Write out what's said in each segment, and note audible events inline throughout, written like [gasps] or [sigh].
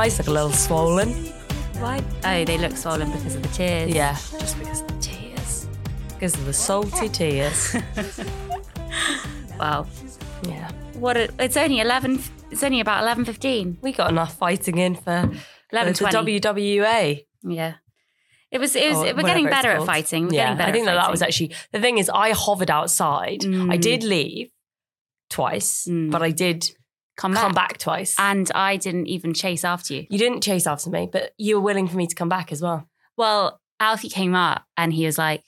Eyes look a little swollen. Why? Oh, they look swollen because of the tears. Yeah, just because of the tears. Because of the salty tears. [laughs] Wow. yeah. What? A, it's only eleven. It's only about eleven fifteen. We got enough fighting in for, for 11, the WWA. Yeah. It was. It was. or we're getting better at fighting. We're yeah, getting better I think at that that was actually the thing. Is I hovered outside. I Mm. did leave twice, Mm. but I did come back. come back twice. And I didn't even chase after you. you didn't chase after me, but you were willing for me to come back as well. Well, Alfie came up and he was like,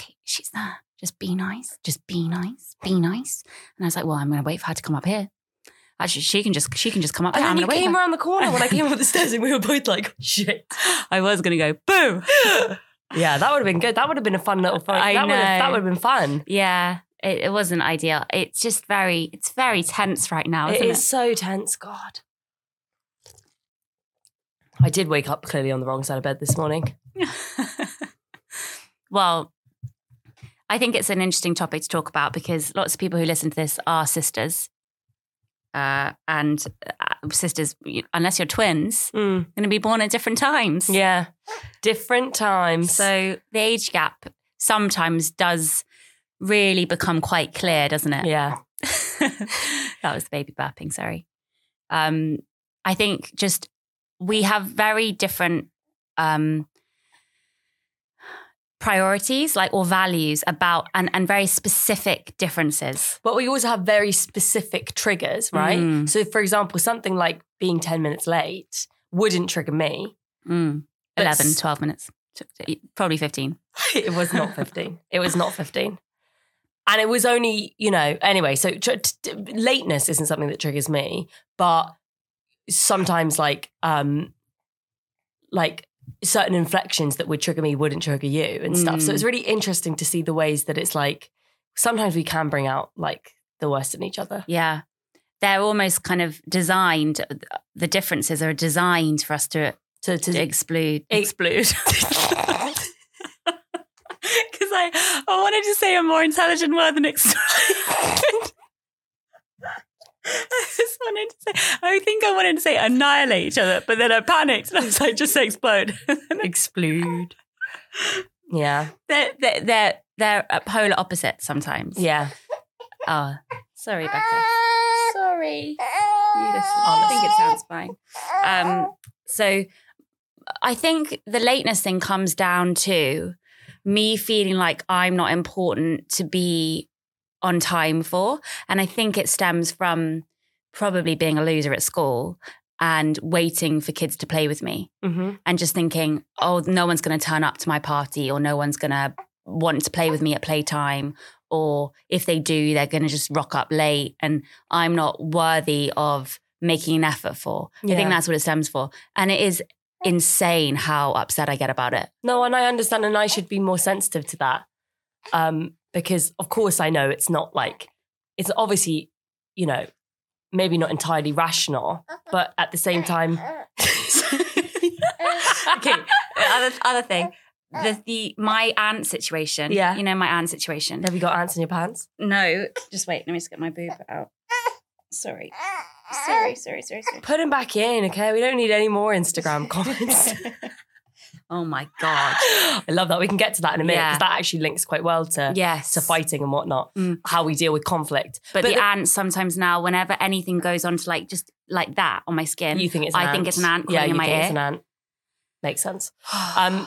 okay, she's there. Just be nice. Just be nice. Be nice. And I was like, well, I'm going to wait for her to come up here. Actually, she can just she can just come up And here. Then you going to wait. came around the corner when I came up the stairs, and we were both like, "Shit." I was going to go boom. [laughs] Yeah, that would have been good. That would have been a fun little fight. I that would have that would have been fun. yeah, it, it wasn't ideal. It's just very it's very tense right now, It isn't is so tense. God. I did wake up clearly on the wrong side of bed this morning. [laughs] well, I think it's an interesting topic to talk about because lots of people who listen to this are sisters. Uh, and uh, sisters, unless you're twins, Mm, going to be born at different times. yeah, different times. So the age gap sometimes does really become quite clear, doesn't it? yeah, [laughs] that was the baby burping, sorry. Um, I think just we have very different um, priorities, like or values about and, and very specific differences. but we also have very specific triggers, right? Mm. So, for example, something like being ten minutes late wouldn't trigger me. Mm. But 11, s- 12 minutes, probably 15. [laughs] it was not 15. It was not 15. And it was only, you know, anyway, so tr- t- lateness isn't something that triggers me, but sometimes like um like certain inflections that would trigger me wouldn't trigger you and stuff. So Mm. it's really interesting to see the ways that it's like sometimes we can bring out like the worst in each other. Yeah. They're almost kind of designed, the differences are designed for us to, To, to to explode. I, wanted to say a more intelligent word than explode. [laughs] I just wanted to say, I think I wanted to say annihilate each other, but then I panicked and I was like, just say explode. [laughs] explode. Yeah. they're, they're, they're, they're a polar opposites sometimes. Yeah. Oh, sorry, Becca. Sorry. You listen. I think it sounds fine. Um, so I think the lateness thing comes down to me feeling like I'm not important to be on time for. And I think it stems from probably being a loser at school and waiting for kids to play with me hmm and just thinking, oh, no one's going to turn up to my party or no one's going to want to play with me at playtime. Or if they do, they're going to just rock up late and I'm not worthy of making an effort for. I think that's what it stems for. And it is insane how upset I get about it. No, and I understand, and I should be more sensitive to that. Um, because of course I know it's not like it's obviously, you know, maybe not entirely rational, but at the same time, [laughs] okay, other, other thing. The, the my aunt situation. Yeah. You know my aunt situation. have you got ants in your pants? No, just wait. Let me just get my boob out. Sorry. Sorry, sorry, sorry, sorry. Put him back in, okay? We don't need any more Instagram [laughs] comments. oh my God. [gasps] I love that. We can get to that in a minute Yeah. because that actually links quite well to Yes. to fighting and whatnot, Mm. how we deal with conflict. But, But the, the- ants sometimes now, whenever anything goes on to like just like that on my skin, You think it's an I ant. think it's an ant yeah, crawling you in my think it's ear. an ant. Makes sense. [sighs] Um,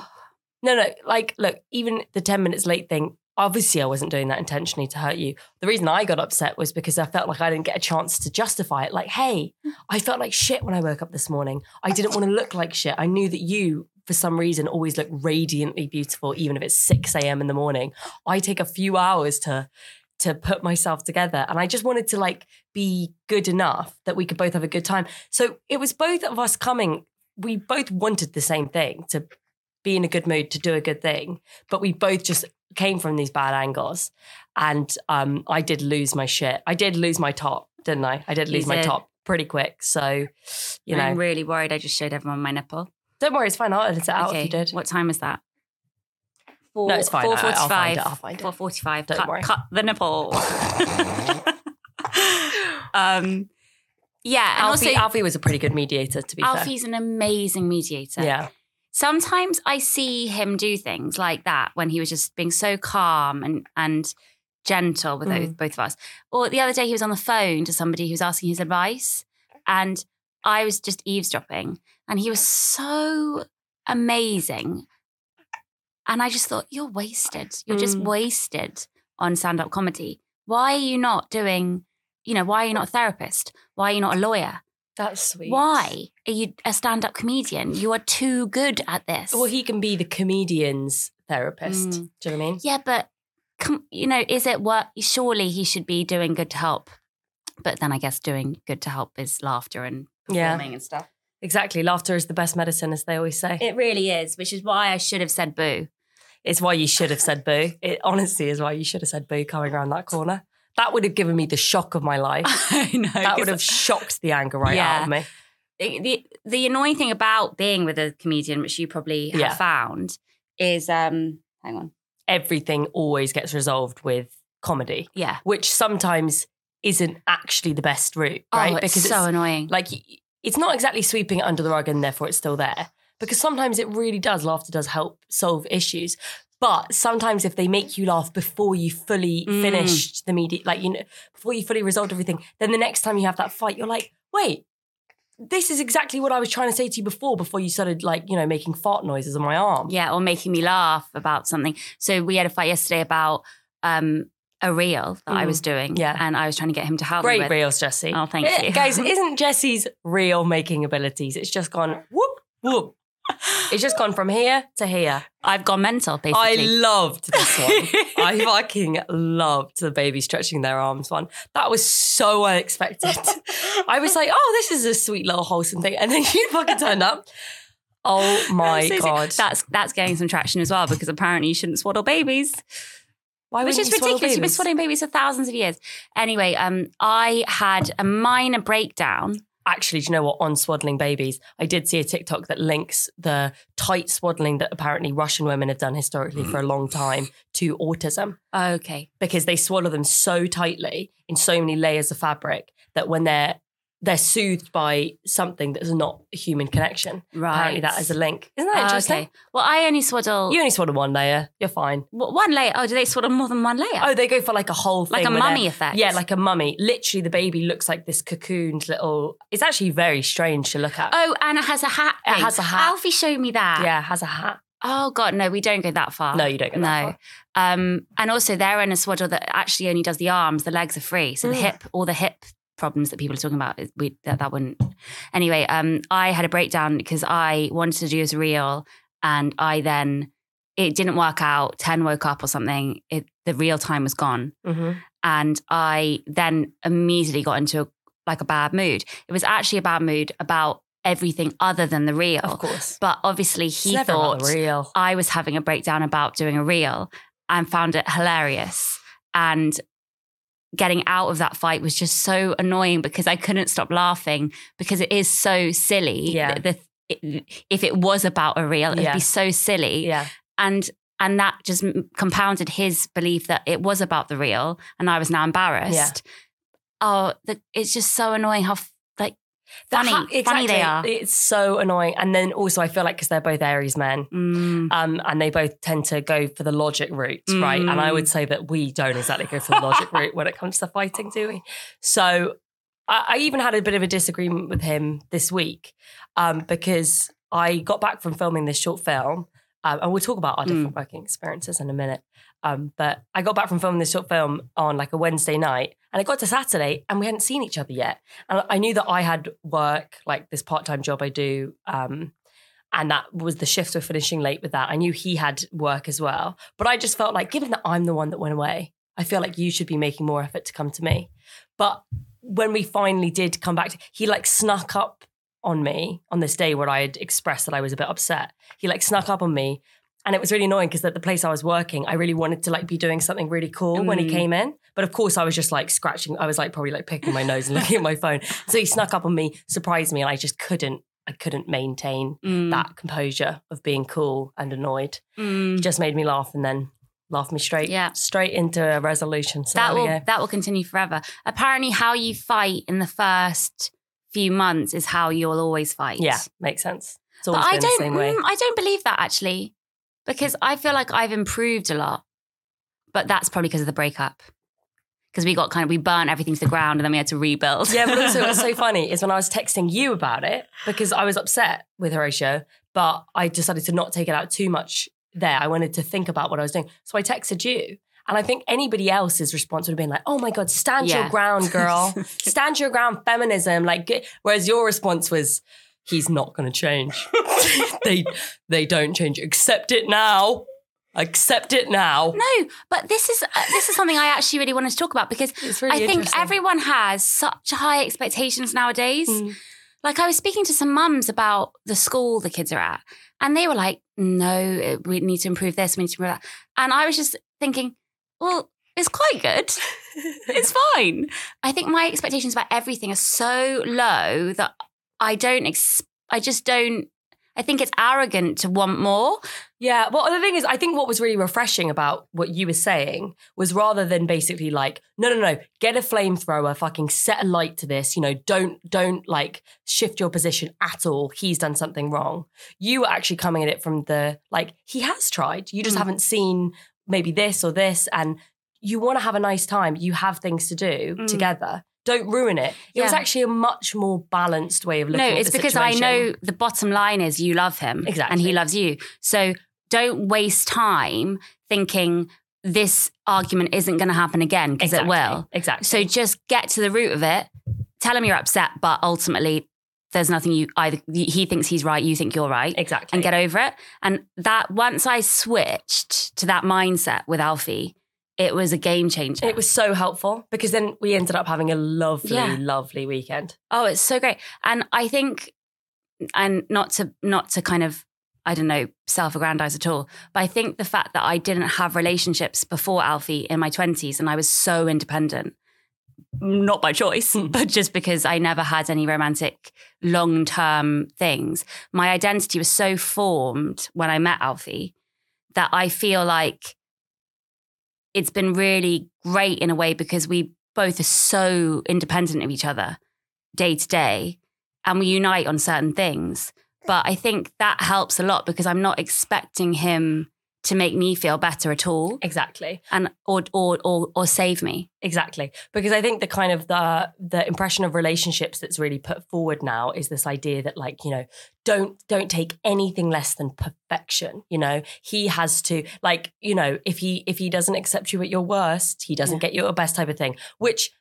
no, no, like, look, even the 10 minutes late thing, obviously I wasn't doing that intentionally to hurt you. The reason I got upset was because I felt like I didn't get a chance to justify it. Like, hey, mm. I felt like shit when I woke up this morning. I didn't want to look like shit. I knew that you, for some reason, always look radiantly beautiful, even if it's 6 a.m. in the morning. I take a few hours to to put myself together and i just wanted to like be good enough that we could both have a good time so it was both of us coming we both wanted the same thing to be in a good mood to do a good thing but we both just came from these bad angles and um i did lose my shit i did lose my top didn't i i did You lose my did. top pretty quick so you know I'm really worried. I just showed everyone my nipple. don't worry it's fine i'll edit it out if you did What time is that? No, it's fine. I- I'll Four find it, I'll find it. Four forty-five. Don't cut, worry. cut the nipple. [laughs] [laughs] um, yeah, Alfie, also Alfie was a pretty good mediator, to be fair. Alfie's an amazing mediator. Yeah. Sometimes I see him do things like that when he was just being so calm and and gentle with Mm. both, both of us. Or the other day he was on the phone to somebody who was asking his advice, and I was just eavesdropping, and he was so amazing. And I just thought, you're wasted. You're just Mm. wasted on stand up comedy. Why are you not doing, you know, why are you not a therapist? Why are you not a lawyer? That's sweet. Why are you a stand up comedian? You are too good at this. Well, he can be the comedian's therapist. Mm. Do you know what I mean? yeah, but com- you know, is it work? Surely he should be doing good to help. But then I guess doing good to help is laughter and Yeah. performing and stuff. Exactly. Laughter is the best medicine, as they always say. It really is, which is why I should have said boo. It's why you should have said boo. It honestly is why you should have said boo coming around that corner. That would have given me the shock of my life. [laughs] I know. That would have shocked the anger right out of me. the, the the annoying thing about being with a comedian, which you probably have Yeah. found, is um hang on. Everything always gets resolved with comedy, Yeah. which sometimes isn't actually the best route, right? Oh, it's so annoying. like it's not exactly sweeping it under the rug and therefore it's still there because sometimes it really does laughter does help solve issues but sometimes if they make you laugh before you fully Mm. finished the media like you know before you fully resolved everything then the next time you have that fight you're like wait this is exactly what I was trying to say to you before before you started like you know making fart noises on my arm Yeah, or making me laugh about something. So we had a fight yesterday about um, a reel that I Mm. was doing. Yeah. And I was trying to get him to help me great reels Jessie Oh, thank Eh, you. guys [laughs] isn't Jessie's reel making abilities it's just gone whoop whoop it's just gone from here to here I've gone mental, basically. I loved this one. [laughs] I fucking loved the baby stretching their arms one. That was so unexpected. [laughs] I was like, oh, this is a sweet little wholesome thing. And then you fucking turned up. Oh [laughs] my God. That's that's getting some traction as well because apparently you shouldn't swaddle babies. Why Which is ridiculous. You've been swaddling babies for thousands of years. Anyway, um, I had a minor breakdown. Actually, do you know what? On swaddling babies, I did see a TikTok that links the tight swaddling that apparently Russian women have done historically for a long time to autism Okay. because they swallow them so tightly in so many layers of fabric that when they're they're soothed by something that's not a human connection. Right. Apparently, that is a link. Isn't that Oh, interesting? okay. Well, I only swaddle You only swaddle one layer. You're fine. w- one layer. Oh, do they swaddle more than one layer? Oh, they go for like a whole thing. like a mummy effect. Yeah, like a mummy. Literally, the baby looks like this cocooned little. It's actually very strange to look at. Oh, and it has a hat. It thing. has a hat. Alfie showed me that. yeah, has a hat. Oh God, no, we don't go that far. No, you don't go that no. far. Um, and also they're in a swaddle that actually only does the arms. The legs are free, so the Mm. hip, all the hip problems that people are talking about, we that, that wouldn't. Anyway, um, I had a breakdown because I wanted to do as real, and I then it didn't work out. Ten woke up or something. It the real time was gone, hmm and I then immediately got into a, like a bad mood. It was actually a bad mood about everything other than the real. Of course. But obviously, he never thought real. I was having a breakdown about doing a reel and found it hilarious. And getting out of that fight was just so annoying because I couldn't stop laughing because it is so silly. Yeah. The- the- if it was about a real, it'd Yeah. be so silly. Yeah. And and that just compounded his belief that it was about the real, and I was now embarrassed. Yeah. Oh, the, it's just so annoying how f- like That funny, ha- funny they are. It's so annoying. And then also, I feel like because they're both Aries men, Mm. um, and they both tend to go for the logic route, right? And I Mm. would say that we don't exactly go for the logic route when it comes to fighting, do we? So I, I even had a bit of a disagreement with him this week um, because I got back from filming this short film, um, and we'll talk about our different working experiences in a minute. Um, but I got back from filming this short film on like a Wednesday night, and it got to Saturday, and we hadn't seen each other yet. And I knew that I had work, like this part time job I do. Um, and that was the shifts were finishing late with that. I knew he had work as well. But I just felt like, given that I'm the one that went away, I feel like you should be making more effort to come to me. But when we finally did come back, to, he like snuck up on me on this day where I had expressed that I was a bit upset. He like snuck up on me. And it was really annoying because at the place I was working, I really wanted to like be doing something really cool when he Mm. came in. But of course, I was just like scratching. I was like probably like picking my nose and looking at my phone. So he snuck up on me, surprised me, and I just couldn't. I couldn't maintain Mm. that composure of being cool and annoyed. Mm. Just made me laugh and then laugh me straight, Yeah. straight into a resolution. So that will that will continue forever. Apparently, how you fight in the first few months is how you'll always fight. Yeah, makes sense. It's But always I don't the same way. mm, I don't believe that actually. Because I feel like I've improved a lot. But that's probably because of the breakup. Because we got kind of we burnt everything to the ground and then we had to rebuild. Yeah, but also what's so [laughs] funny is when I was texting you about it because I was upset with Horatio, but I decided to not take it out too much there. I wanted to think about what I was doing. So I texted you. And I think anybody else's response would have been like, oh my God, stand your ground, girl. [laughs] stand your ground, feminism. Like, get, whereas your response was, he's not going to change. [laughs] they, they don't change. Accept it now. Accept it now. No, but this is uh, this is something I actually really wanted to talk about because really I think everyone has such high expectations nowadays. Mm. Like I was speaking to some mums about the school the kids are at, and they were like, "No, uh, we need to improve this, we need to improve that," and I was just thinking, "Well, it's quite good. [laughs] it's fine." I think my expectations about everything are so low that I don't. Ex- I just don't. I think it's arrogant to want more. Yeah. Well, the thing is, I think what was really refreshing about what you were saying was rather than basically like, no, no, no, get a flamethrower, fucking set a light to this. You know, don't, don't like shift your position at all. He's done something wrong. You were actually coming at it from the like, he has tried. You just Mm. haven't seen maybe this or this, and you want to have a nice time. You have things to do Mm. together. Don't ruin it. It was actually a much more balanced way of looking at it. no, it's because I know the bottom line is you love him. exactly, And he loves you. So don't waste time thinking this argument isn't going to happen again because Exactly. it will. Exactly. So just get to the root of it. Tell him you're upset, but ultimately there's nothing you either he thinks he's right, you think you're right. exactly. And get over it. And that once I switched to that mindset with Alfie, it was a game changer. It was so helpful because then we ended up having a lovely, Yeah. lovely weekend. Oh, it's so great. And I think and not to not to kind of I don't know, self-aggrandize at all. But I think the fact that I didn't have relationships before Alfie in my 20s and I was so independent, not by choice, Hmm. but just because I never had any romantic long-term things. My identity was so formed when I met Alfie that I feel like it's been really great in a way because we both are so independent of each other day to day and we unite on certain things. But I think that helps a lot because I'm not expecting him to make me feel better at all Exactly. and or or or, or save me. Exactly. Because I think the kind of the the impression of relationships that's really put forward now is this idea that like, you know, don't don't take anything less than perfection, you know. He has to like, you know, if he if he doesn't accept you at your worst, he doesn't Yeah. get you at your best type of thing, which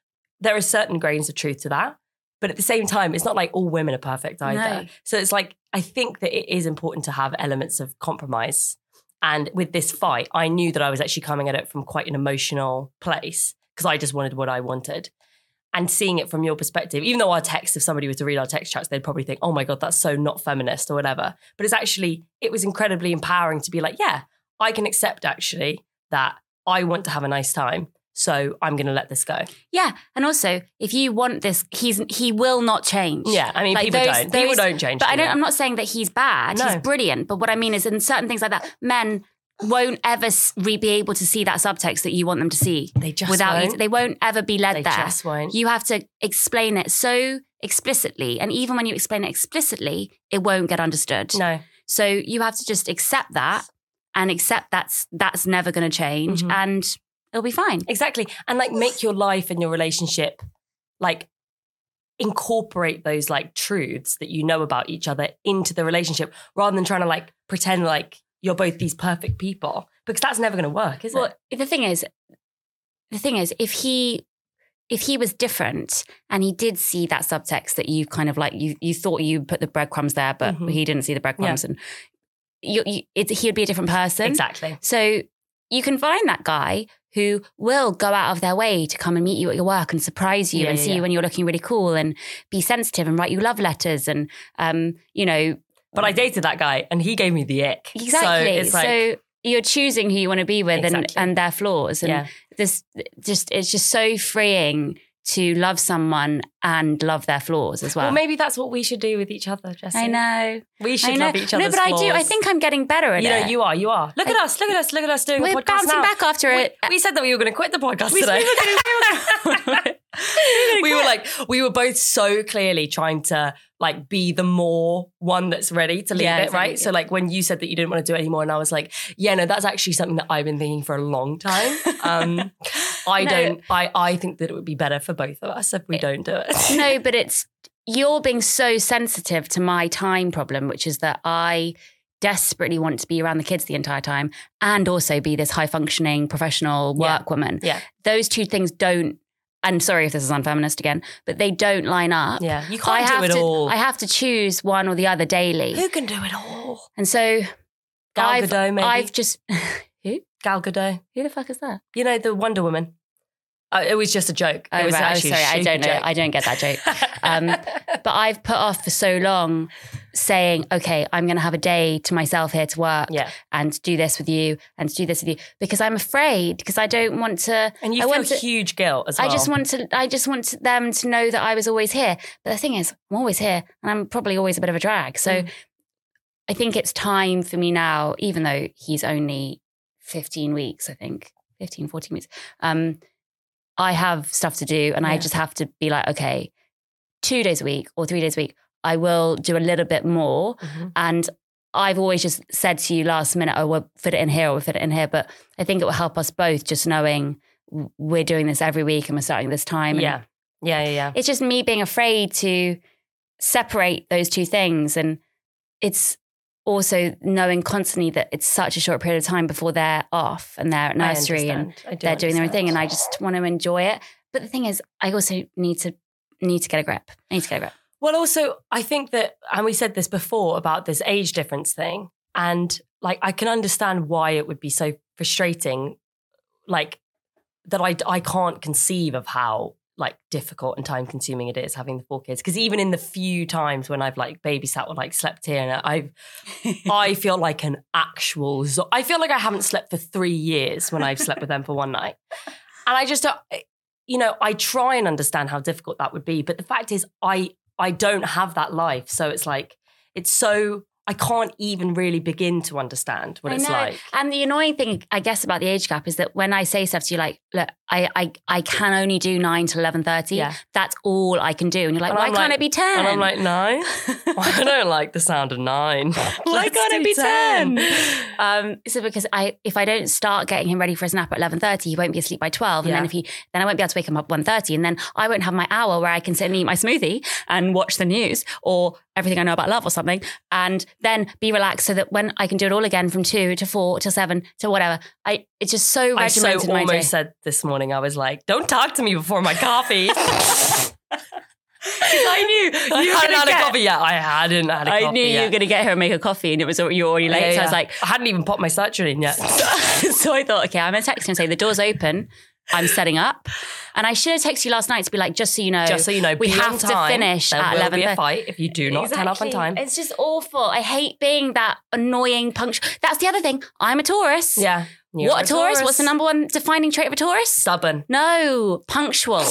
there are certain grains of truth to that. But at the same time, it's not like all women are perfect either. No. So it's like I think that it is important to have elements of compromise. And with this fight, I knew that I was actually coming at it from quite an emotional place because I just wanted what I wanted. And seeing it from your perspective, even though our text, if somebody was to read our text chats, they'd probably think, oh my God, that's so not feminist or whatever. But it's actually, it was incredibly empowering to be like, yeah, I can accept actually that I want to have a nice time. So I'm going to let this go. Yeah, and also if you want this, he's he will not change. Yeah. I mean, Like people those- don't. people don't change. But I do don't. I'm not saying that he's bad. He's brilliant. But what I mean is, in certain things like that, men won't ever re- be able to see that subtext that you want them to see They just without won't. They won't ever be led They there. just won't. You have to explain it so explicitly, and even when you explain it explicitly, it won't get understood. no. So you have to just accept that and accept that's that's never going to change, Mhm. and it'll be fine. Exactly. And like make your life and your relationship like incorporate those like truths that you know about each other into the relationship rather than trying to like pretend like you're both these perfect people because that's never going to work, is Well, it? Well, the thing is, the thing is, if he if he was different and he did see that subtext that you kind of like you you thought you put the breadcrumbs there, but Mhm. he didn't see the breadcrumbs, and you, you it, he'd be a different person. Exactly. So you can find that guy who will go out of their way to come and meet you at your work and surprise you Yeah, and yeah, see yeah. you when you're looking really cool and be sensitive and write you love letters and um you know But I dated that guy and he gave me the ick. exactly. So it's like, so you're choosing who you want to be with and, Exactly. and their flaws and this just it's just so freeing to love someone and love their flaws as well. Well, maybe that's what we should do with each other, Jessie. I know. We should know. love each other. no, but I do. I think I'm getting better at it. You know, you are, you are. Look at us, look at us, look at us doing a We're podcast bouncing now. back after we, it. we said that we were going to quit the podcast We today. we were [laughs] we were like, we were both so clearly trying to like be the more one that's ready to leave Yeah, it, exactly, right? So like when you said that you didn't want to do it anymore, and I was like, yeah, no, that's actually something that I've been thinking for a long time. [laughs] Um, I No. don't. I I think that it would be better for both of us if we eh, don't do it. no, [laughs] but it's you're being so sensitive to my time problem, which is that I desperately want to be around the kids the entire time and also be this high functioning professional Yeah. work woman. Yeah. Those two things don't and sorry if this is unfeminist again, but they don't line up. yeah, you I can't have do it to all. I have to choose one or the other daily. Who can do it all? And so Gal I've, Gadot. I've just [laughs] who? Gal Gadot. Who the fuck is that? You know the Wonder Woman. Uh, it was just a joke. Oh, it was right. Actually a sorry, I don't know. joke. I don't get that joke. [laughs] Um, But I've put off for so long saying, okay, I'm going to have a day to myself here to work yeah, and do this with you and do this with you because I'm afraid because I don't want to. and you I feel to- huge guilt as well. I just want to. I just want to- them to know that I was always here. But the thing is, I'm always here, and I'm probably always a bit of a drag. So Mm. I think it's time for me now, even though he's only 15 weeks, I think 15, 14 weeks. Um, I have stuff to do, and I just have to be like, okay, two days a week or three days a week, I will do a little bit more. Mhm. And I've always just said to you last minute, oh, we'll fit it in here or we'll fit it in here. But I think it will help us both just knowing we're doing this every week and we're starting this time. And Yeah, yeah, yeah, yeah. It's just me being afraid to separate those two things. And it's also knowing constantly that it's such a short period of time before they're off and they're at nursery and do they're doing their own thing. And I just want to enjoy it. But the thing is, I also need to need to get a grip. I need to get a grip. Well, also, I think that, and we said this before about this age difference thing, and like I can understand why it would be so frustrating, like that I I can't conceive of how like difficult and time consuming it is having the four kids because even in the few times when I've like babysat or like slept here and I've [laughs] I feel like an actual zo- I feel like I haven't slept for 3 years when I've slept with them for one night. And I just don't you know I try and understand how difficult that would be but the fact is I I don't have that life. So it's like it's so I can't even really begin to understand what I it's know. like. And the annoying thing, I guess, about the age gap is that when I say stuff to you, like, look, I, I, I can only do nine to eleven thirty. Yeah. That's all I can do. And you're like, And why I'm can't like- it be ten? and I'm like nine [laughs] I don't like the sound of nine [laughs] why can't it be 10 Um, so because I, if I don't start getting him ready for his nap at eleven thirty, he won't be asleep by twelve. And then if he, then I won't be able to wake him up one thirty, and then I won't have my hour where I can sit and eat my smoothie and watch the news or everything I know about love or something, and then be relaxed so that when I can do it all again from two to four to seven to whatever, I it's just so I so regimented in my day. almost said this morning, I was like, don't talk to me before my coffee. [laughs] I knew you were hadn't a get- coffee yet. I hadn't had a I coffee I knew you were going to get her and make a coffee, and it was you were already late. Yeah, So I was like, I hadn't even popped my sertraline yet. [laughs] so I thought, okay, I'm going to text him and say the door's open. I'm setting up, and I should have texted you last night to be like, just so you know, Just so you know, we have on to time. finish there at will 11. be a fight if you do not turn up on time. It's just awful. I hate being that annoying punctual. That's the other thing. I'm a Taurus. Yeah. You're What a Taurus? What's the number one defining trait of a Taurus? Stubborn. No, punctual. [laughs]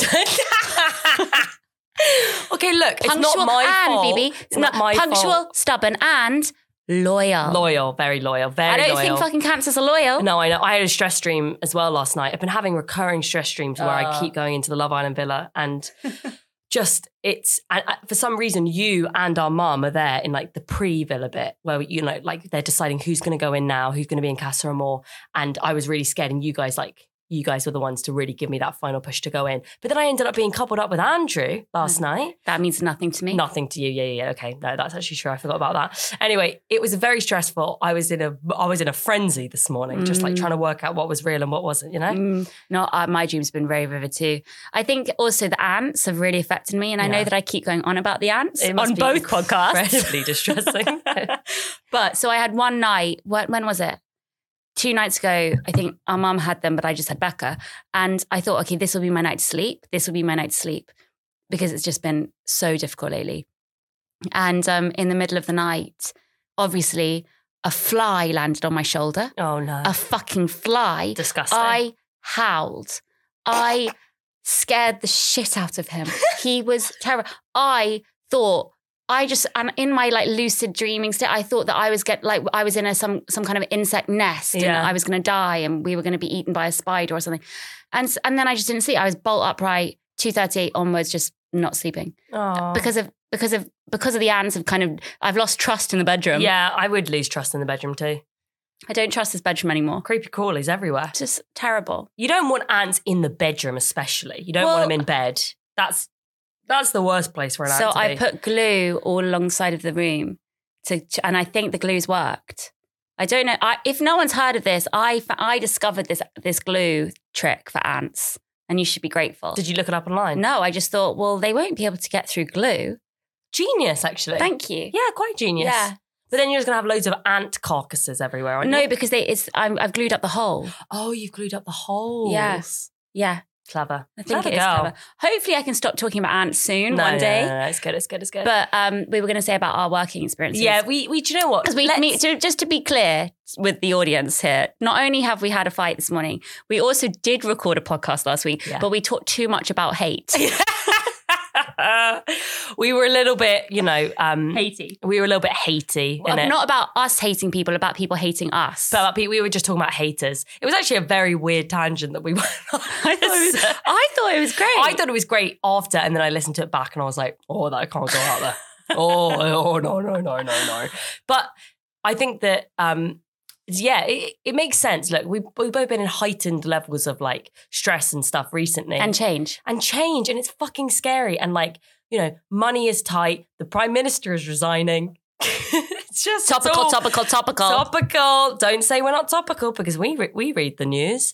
okay, look, it's not my and fault. Phoebe. It's not my punctual, fault. stubborn, and loyal. Loyal, very loyal, very I don't loyal. think fucking cancers are loyal. No, I know. I had a stress dream as well last night. I've been having recurring stress dreams where I Ah. keep going into the Love Island villa and [laughs] just it's uh, for some reason you and our mom are there in like the pre-villa bit where you know like they're deciding who's going to go in now, who's going to be in Casa Amor, and I was really scared. And you guys like you guys were the ones to really give me that final push to go in. But then I ended up being coupled up with Andrew last night. That means nothing to me. Nothing to you. Yeah, yeah, yeah. Okay. No, that's actually true. I forgot about that. Anyway, it was very stressful. I was in a I was in a frenzy this morning, just like Mm. trying to work out what was real and what wasn't, you know? Mm, no, uh, my dream's been very vivid too. I think also the ants have really affected me, and I know that I keep going on about the ants It must on be both podcasts. Incredibly distressing. [laughs] but so I had one night. When, when was it? Two nights ago, I think our mum had them, but I just had Becca, and I thought, okay, this will be my night to sleep. This will be my night to sleep because it's just been so difficult lately. And um, in the middle of the night, obviously, a fly landed on my shoulder. oh no. A fucking fly. Disgusting. I howled. I scared the shit out of him. [laughs] He was terrible. I thought I just and in my like lucid dreaming state, I thought that I was get like I was in a some some kind of insect nest Yeah. and I was going to die and we were going to be eaten by a spider or something. And and then I just didn't see. I was bolt upright two thirty eight onwards, just not sleeping Oh. because of because of because of the ants have kind of I've lost trust in the bedroom. yeah, I would lose trust in the bedroom too. I don't trust this bedroom anymore. Creepy crawlies everywhere. Just terrible. You don't want ants in the bedroom, especially. You don't Well- want them in bed. That's that's the worst place for an So I put glue all alongside of the room to, and I think the glue's worked. I don't know. I, if no one's heard of this, I I discovered this this glue trick for ants, and you should be grateful. Did you look it up online? no, I just thought, well, they won't be able to get through glue. Genius, actually. Thank you. yeah, quite genius. Yeah. But then you're just gonna have loads of ant carcasses everywhere, aren't No, you? because they, it's I'm, I've glued up the hole. Oh, you've glued up the holes. Yes. Yeah, Clever. I think Clever it is girl. clever. Hopefully, I can stop talking about ants soon No, one day. No, no, no, it's good. It's good. It's good. But um, we were going to say about our working experiences. yeah, we we. Do you know what? Because we, Let's- me, to, just to be clear with the audience here, not only have we had a fight this morning, we also did record a podcast last week, Yeah. but we talked too much about hate. [laughs] [laughs] we were a little bit, you know, um, Hatey. we were a little bit hatey. Well, in it. not about us hating people, about people hating us. But about people, we were just talking about haters. It was actually a very weird tangent that we went on. [laughs] I, thought it was, [laughs] I thought it was great. I thought it was great after, and then I listened to it back, and I was like, "Oh, that I can't go out there." oh, oh, no, no, no, no, no. But I think that, um, yeah, it, it makes sense. Look, we we've both been in heightened levels of like stress and stuff recently, and change. and change, and it's fucking scary. And like, you know, money is tight. The prime minister is resigning. [laughs] it's just Topical, all- topical, topical. Topical. Don't say we're not topical because we re- we read the news.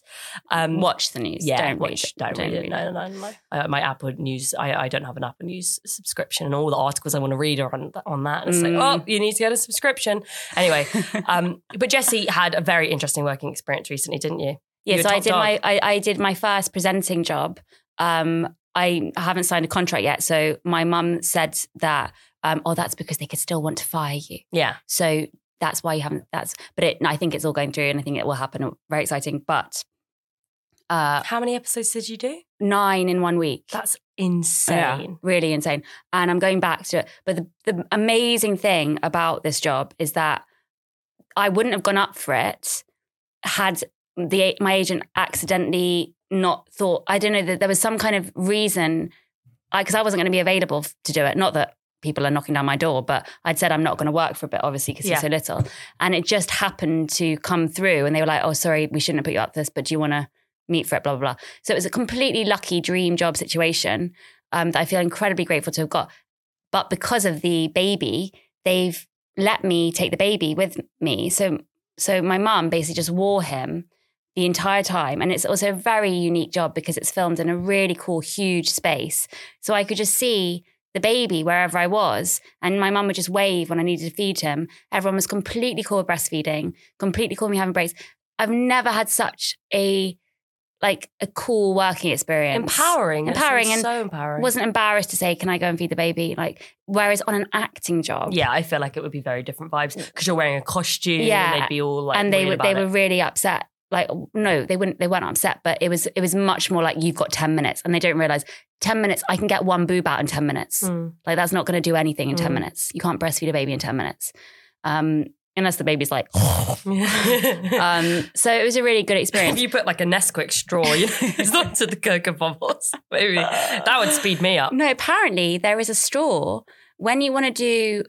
Um, Watch the news. Yeah, don't watch, read it. don't, read it. No, no, no, no. I, my Apple News. I, I don't have an Apple News subscription, and all the articles I want to read are on on that. And it's Mm. like, oh, you need to get a subscription. Anyway, [laughs] um, but Jessie had a very interesting working experience recently, didn't you? Yeah, You're so a I top did dog. my I, I did my first presenting job. Um, I haven't signed a contract yet, so my mum said that. Um, oh, that's because they could still want to fire you. Yeah. So that's why you haven't. That's but it, I think it's all going through, and I think it will happen. Very exciting. But uh, How many episodes did you do? nine in one week. That's Yeah, insane. really insane. And I'm going back to it. But the, the amazing thing about this job is that I wouldn't have gone up for it had the my agent accidentally not thought. I don't know that there was some kind of reason because I, wasn't going to be available to do it. Not that people are knocking down my door, but I'd said I'm not going to work for a bit, obviously because Yeah. you're so little. And it just happened to come through, and they were like, "Oh, sorry, we shouldn't have put you up for this, but do you want to?" meet for it, blah, blah, blah. So it was a completely lucky dream job situation um, that I feel incredibly grateful to have got. But because of the baby, they've let me take the baby with me. So, so my mum basically just wore him the entire time. And it's also a very unique job because it's filmed in a really cool, huge space. So I could just see the baby wherever I was. And my mum would just wave when I needed to feed him. Everyone was completely cool with breastfeeding, completely cool with me having breaks. I've never had such a like a cool working experience. Empowering. Empowering and so empowering. Wasn't embarrassed to say, "Can I go and feed the baby?" Like, whereas on an acting job, yeah, I feel like it would be very different vibes because you're wearing a costume. Yeah. and they'd be all like, and they were they about were really upset. Like, no, they wouldn't. They weren't upset, but it was it was much more like you've got ten minutes, and they don't realize ten minutes. I can get one boob out in ten minutes. Mm. Like that's not going to do anything in ten Mm. minutes. You can't breastfeed a baby in ten minutes, um, unless the baby's like. [laughs] [laughs] um, so it was a really good experience if you put like a Nesquik straw, you know, [laughs] it's not to the cocoa bubbles. Maybe that would speed me up. No, apparently there is a straw when you want to do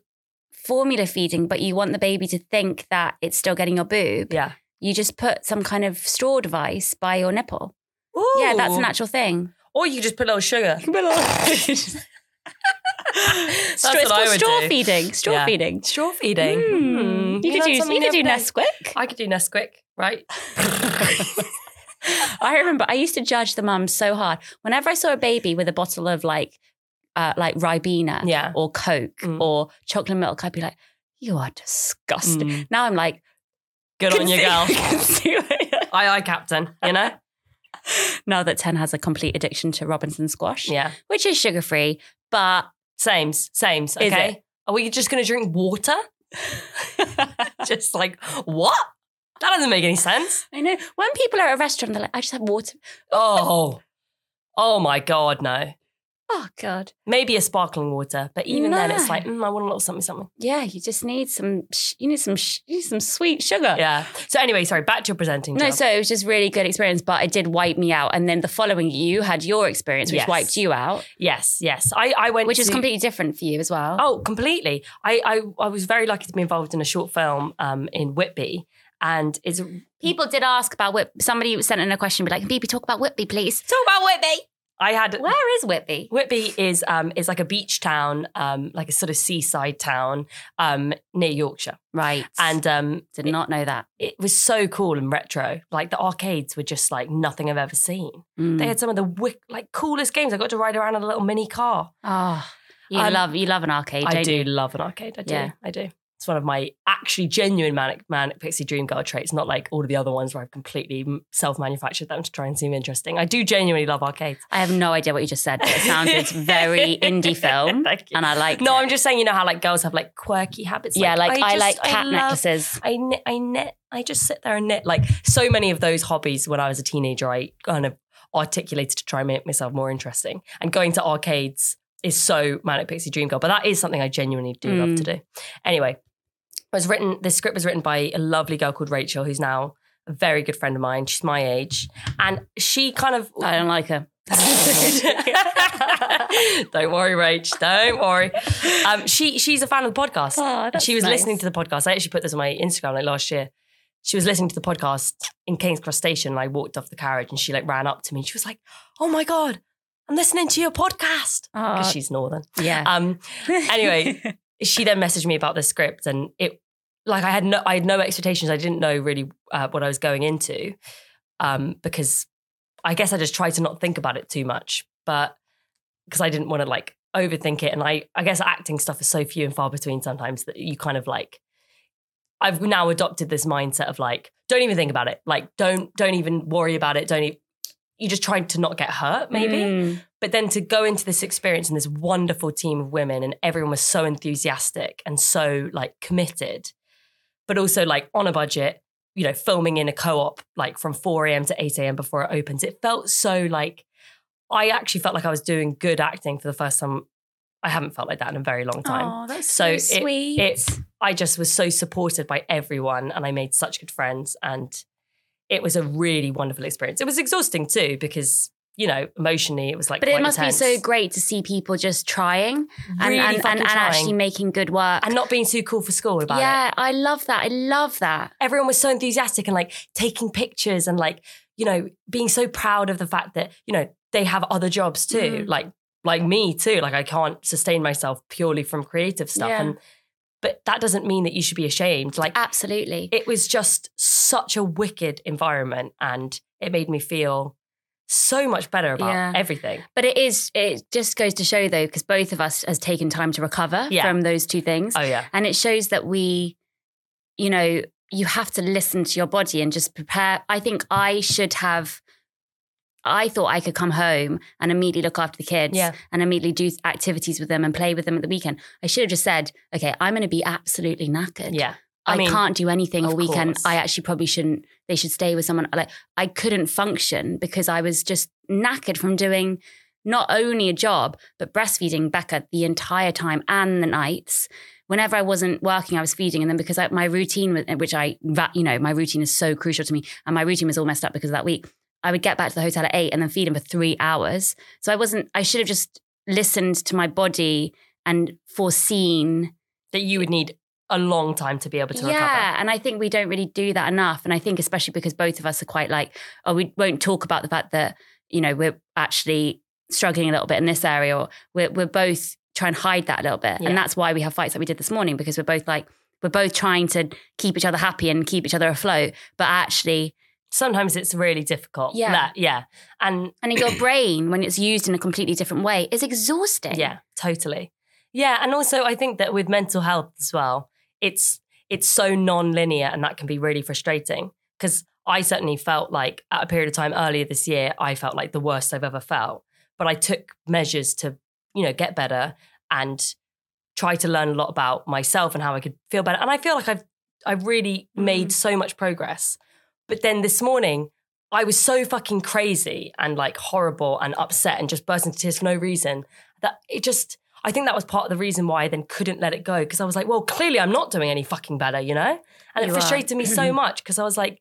formula feeding, but you want the baby to think that it's still getting your boob. Yeah. You just put some kind of straw device by your nipple. Yeah, that's Ooh. an actual thing. Or you just put a little sugar. [laughs] That's Straw- it's what I would straw do. feeding. Straw Yeah. feeding. Straw feeding. Mm. Hmm. You, could do you could do other day. Nesquik. I could do Nesquik, right? [laughs] [laughs] I remember I used to judge the mums so hard. Whenever I saw a baby with a bottle of like uh, like Ribena Yeah. or Coke Mm. or chocolate milk, I'd be like, "You are disgusting." Mm. Now I'm like, Good on you, girl. [laughs] Aye, aye, Captain. You know? [laughs] now that Ten has a complete addiction to Robinson squash, Yeah. which is sugar free, but Sames, sames. Okay. Are we just going to drink water? [laughs] just like, what? That doesn't make any sense. I know when people are at a restaurant, they're like, "I just have water." Oh, oh my God, no. Oh God. Maybe a sparkling water, but even then, it's like mm, I want a little something, something. Yeah, you just need some. sh- You need some. sh- You need some sweet sugar. Yeah. So anyway, sorry. Back to your presenting. No, job. so it was just really good experience, but it did wipe me out. And then the following you had your experience, which Yes. wiped you out, yes, yes. I I went which to- completely different for you as well. Oh, completely. I, I I was very lucky to be involved in a short film um, in Whitby, and it's People did ask about Whitby. Somebody sent in a question, be like, "Can people talk about Whitby, please?" talk about Whitby. I had Where is Whitby? Whitby is um is like a beach town, um like a sort of seaside town um near Yorkshire, Right. and um did not know that. it was so cool and retro. Like the arcades were just like nothing I've ever seen. Mm. They had some of the wick, like coolest games. I got to ride around in a little mini car. Oh, you Um, love you love an arcade, I do you? love an arcade. I do. Yeah. I do. It's one of my actually genuine manic, manic pixie dream girl traits, not like all of the other ones where I've completely self manufactured them to try and seem interesting. I do genuinely love arcades. I have no idea what you just said, but it sounded very [laughs] indie film, Thank you. and I like. No, it. I'm just saying, you know how like girls have like quirky habits. yeah, like, I, just- like cat love- necklaces. I knit, I knit, I just sit there and knit. Like so many of those hobbies when I was a teenager, I kind of articulated to try and make myself more interesting. And going to arcades is so manic pixie dream girl, but that is something I genuinely do love Mm. to do. Anyway, was written. This script was written by a lovely girl called Rachel, who's now a very good friend of mine. She's my age, and she kind of I don't like her. [laughs] don't worry, Rach. Don't worry. Um, she she's a fan of the podcast. Oh, she was listening to the podcast. I actually put this on my Instagram like last year. She was listening to the podcast in King's Cross Station, and I walked off the carriage, and she like ran up to me. and She was like, "Oh my god, I'm listening to your podcast." Because Oh, she's northern. yeah. Um, anyway, [laughs] she then messaged me about the script, and it like I had no I had no expectations. I didn't know really uh, what I was going into, um, because I guess I just tried to not think about it too much, but because I didn't want to like overthink it, and I I guess acting stuff is so few and far between sometimes that you kind of like. I've now adopted this mindset of like, don't even think about it. Like, don't don't even worry about it. Don't. E- you just try to not get hurt, maybe. Mm. But then to go into this experience and this wonderful team of women, and everyone was so enthusiastic and so like committed, but also like on a budget, you know, filming in a co op like from 4 a.m. to 8 a.m. before it opens. It felt so like, I actually felt like I was doing good acting for the first time. I haven't felt like that in a very long time. Oh, that's So so, it- sweet. It, I just was so supported by everyone and I made such good friends. And it was a really wonderful experience. It was exhausting too, because, you know, emotionally it was like, but it must intense. be so great to see people just trying and, Really and, and, and actually making good work. and not being too cool for school about it. yeah, I love that. I love that. Everyone was so enthusiastic and like taking pictures and like, you know, being so proud of the fact that, you know, they have other jobs too. Mm. Like, like me too. Like I can't sustain myself purely from creative stuff. Yeah. And but that doesn't mean that you should be ashamed. Like Absolutely. it was just such a wicked environment and it made me feel so much better about Yeah. everything. But it is, it just goes to show though, because both of us has taken time to recover Yeah. from those two things. Oh yeah. And it shows that we, you know, you have to listen to your body and just prepare. I think I should have, I thought I could come home and immediately look after the kids Yeah. and immediately do activities with them and play with them at the weekend. I should have just said, okay, I'm going to be absolutely knackered. Yeah. I, mean, can't do anything all weekend. course. I actually probably shouldn't. They should stay with someone. Like I couldn't function because I was just knackered from doing not only a job but breastfeeding Becca the entire time and the nights. Whenever I wasn't working, I was feeding, and then because I, my routine, which I, you know, my routine is so crucial to me, and my routine was all messed up because of that week. I would get back to the hotel at eight and then feed him for three hours. So I wasn't. I should have just listened to my body and foreseen that you would need a long time to be able to yeah, recover. Yeah, and I think we don't really do that enough. And I think especially because both of us are quite like, oh, we won't talk about the fact that you know we're actually struggling a little bit in this area, or we're we're both trying to hide that a little bit, Yeah. and that's why we have fights that we did this morning because we're both like we're both trying to keep each other happy and keep each other afloat, but actually, Sometimes it's really difficult. Yeah. That- yeah. And and in your brain when it's used in a completely different way is exhausting. Yeah, totally. Yeah, and also I think that with mental health as well, it's it's so non-linear and that can be really frustrating because I certainly felt like at a period of time earlier this year, I felt like the worst I've ever felt. But I took measures to, you know, get better and try to learn a lot about myself and how I could feel better. And I feel like I've I've really made Mm. so much progress. But then this morning, I was so fucking crazy and like horrible and upset and just burst into tears for no reason that it just. I think that was part of the reason why I then couldn't let it go because I was like, well, clearly I'm not doing any fucking better, you know? And it You are. frustrated me so [laughs] much because I was like,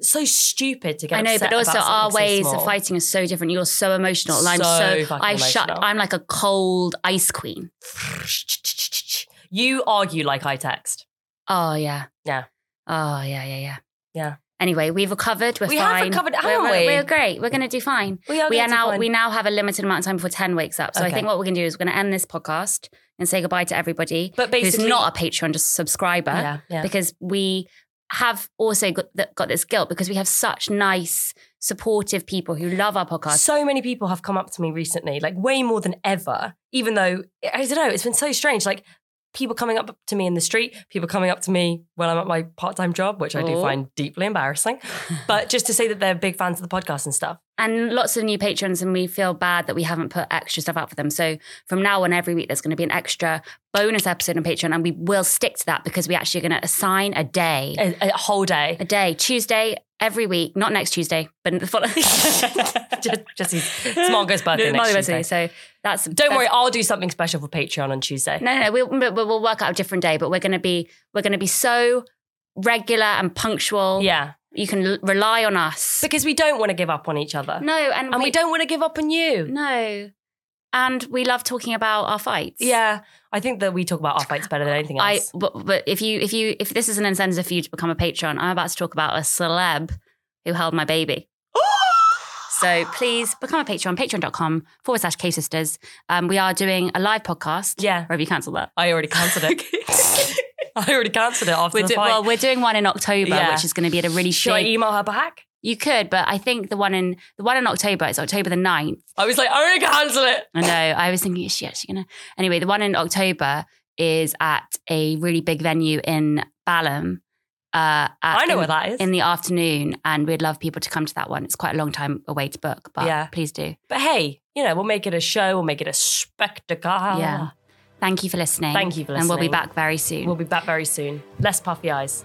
so stupid to get I know, but also our something so ways of fighting are so different. You're so emotional, and I'm So so I shut. I'm like a cold ice queen. You argue like I text. Oh yeah, Yeah. Oh yeah, yeah, yeah, Yeah. Anyway, we've recovered. We're We have fine. recovered, We're- haven't we're, we? We're great. We're going to do fine. We are, we are now. find- We now have a limited amount of time before ten wakes up. So I think what we're going to do is we're going to end this podcast and say goodbye to everybody But who's basically- not a Patreon, just subscriber. Yeah, yeah. Because we have also got, got this guilt because we have such nice, supportive people who love our podcast. So many people have come up to me recently, like way more than ever, even though I don't know, it's been so strange. Like people coming up to me in the street, people coming up to me when I'm at my part time job, which I do Oh. find deeply embarrassing, [laughs] but just to say that they're big fans of the podcast and stuff. and lots of new patrons, and we feel bad that we haven't put extra stuff out for them. So from now on, every week there's going to be an extra bonus episode on Patreon, and we will stick to that because we actually are going to assign a day, A, a whole day. a day, Tuesday every week, not next Tuesday, but the following. [laughs] [laughs] just, it's birthday No, next Tuesday. birthday, So that's Don't that's- worry, I'll do something special for Patreon on Tuesday. No, no, no. We'll, we'll work out a different day, but we're going to be we're going to be so regular and punctual. Yeah, you can l- rely on us. because we don't want to give up on each other. No, and, and we, don't want to give up on you. No, and we love talking about our fights. Yeah, I think that we talk about our fights better than anything I else. but, but if you if you if this is an incentive for you to become a patron, I'm about to talk about a celeb who held my baby. [gasps] So please become a patron, patreon.com forward slash K sisters. Um, we are doing a live podcast. Yeah. Or have you cancelled that? I already cancelled it. [laughs] [laughs] I already cancelled it after We're the do- fight. well, we're doing one in October, Yeah. which is going to be at a really Should I email her back? You could, but I think the one in the one in October, it's October the 9th. I was like, I already cancelled it. I know. I was thinking, is she actually gonna? Anyway, the one in October is at a really big venue in Balham. Uh, at, I know in, where that is. in the afternoon, and we'd love people to come to that one. It's quite a long time away to book, but Yeah. please do. but hey, you know, we'll make it a show. We'll make it a spectacle. Yeah. Thank you for listening. Thank you for listening. And we'll be back very soon. We'll be back very soon. Less puffy eyes.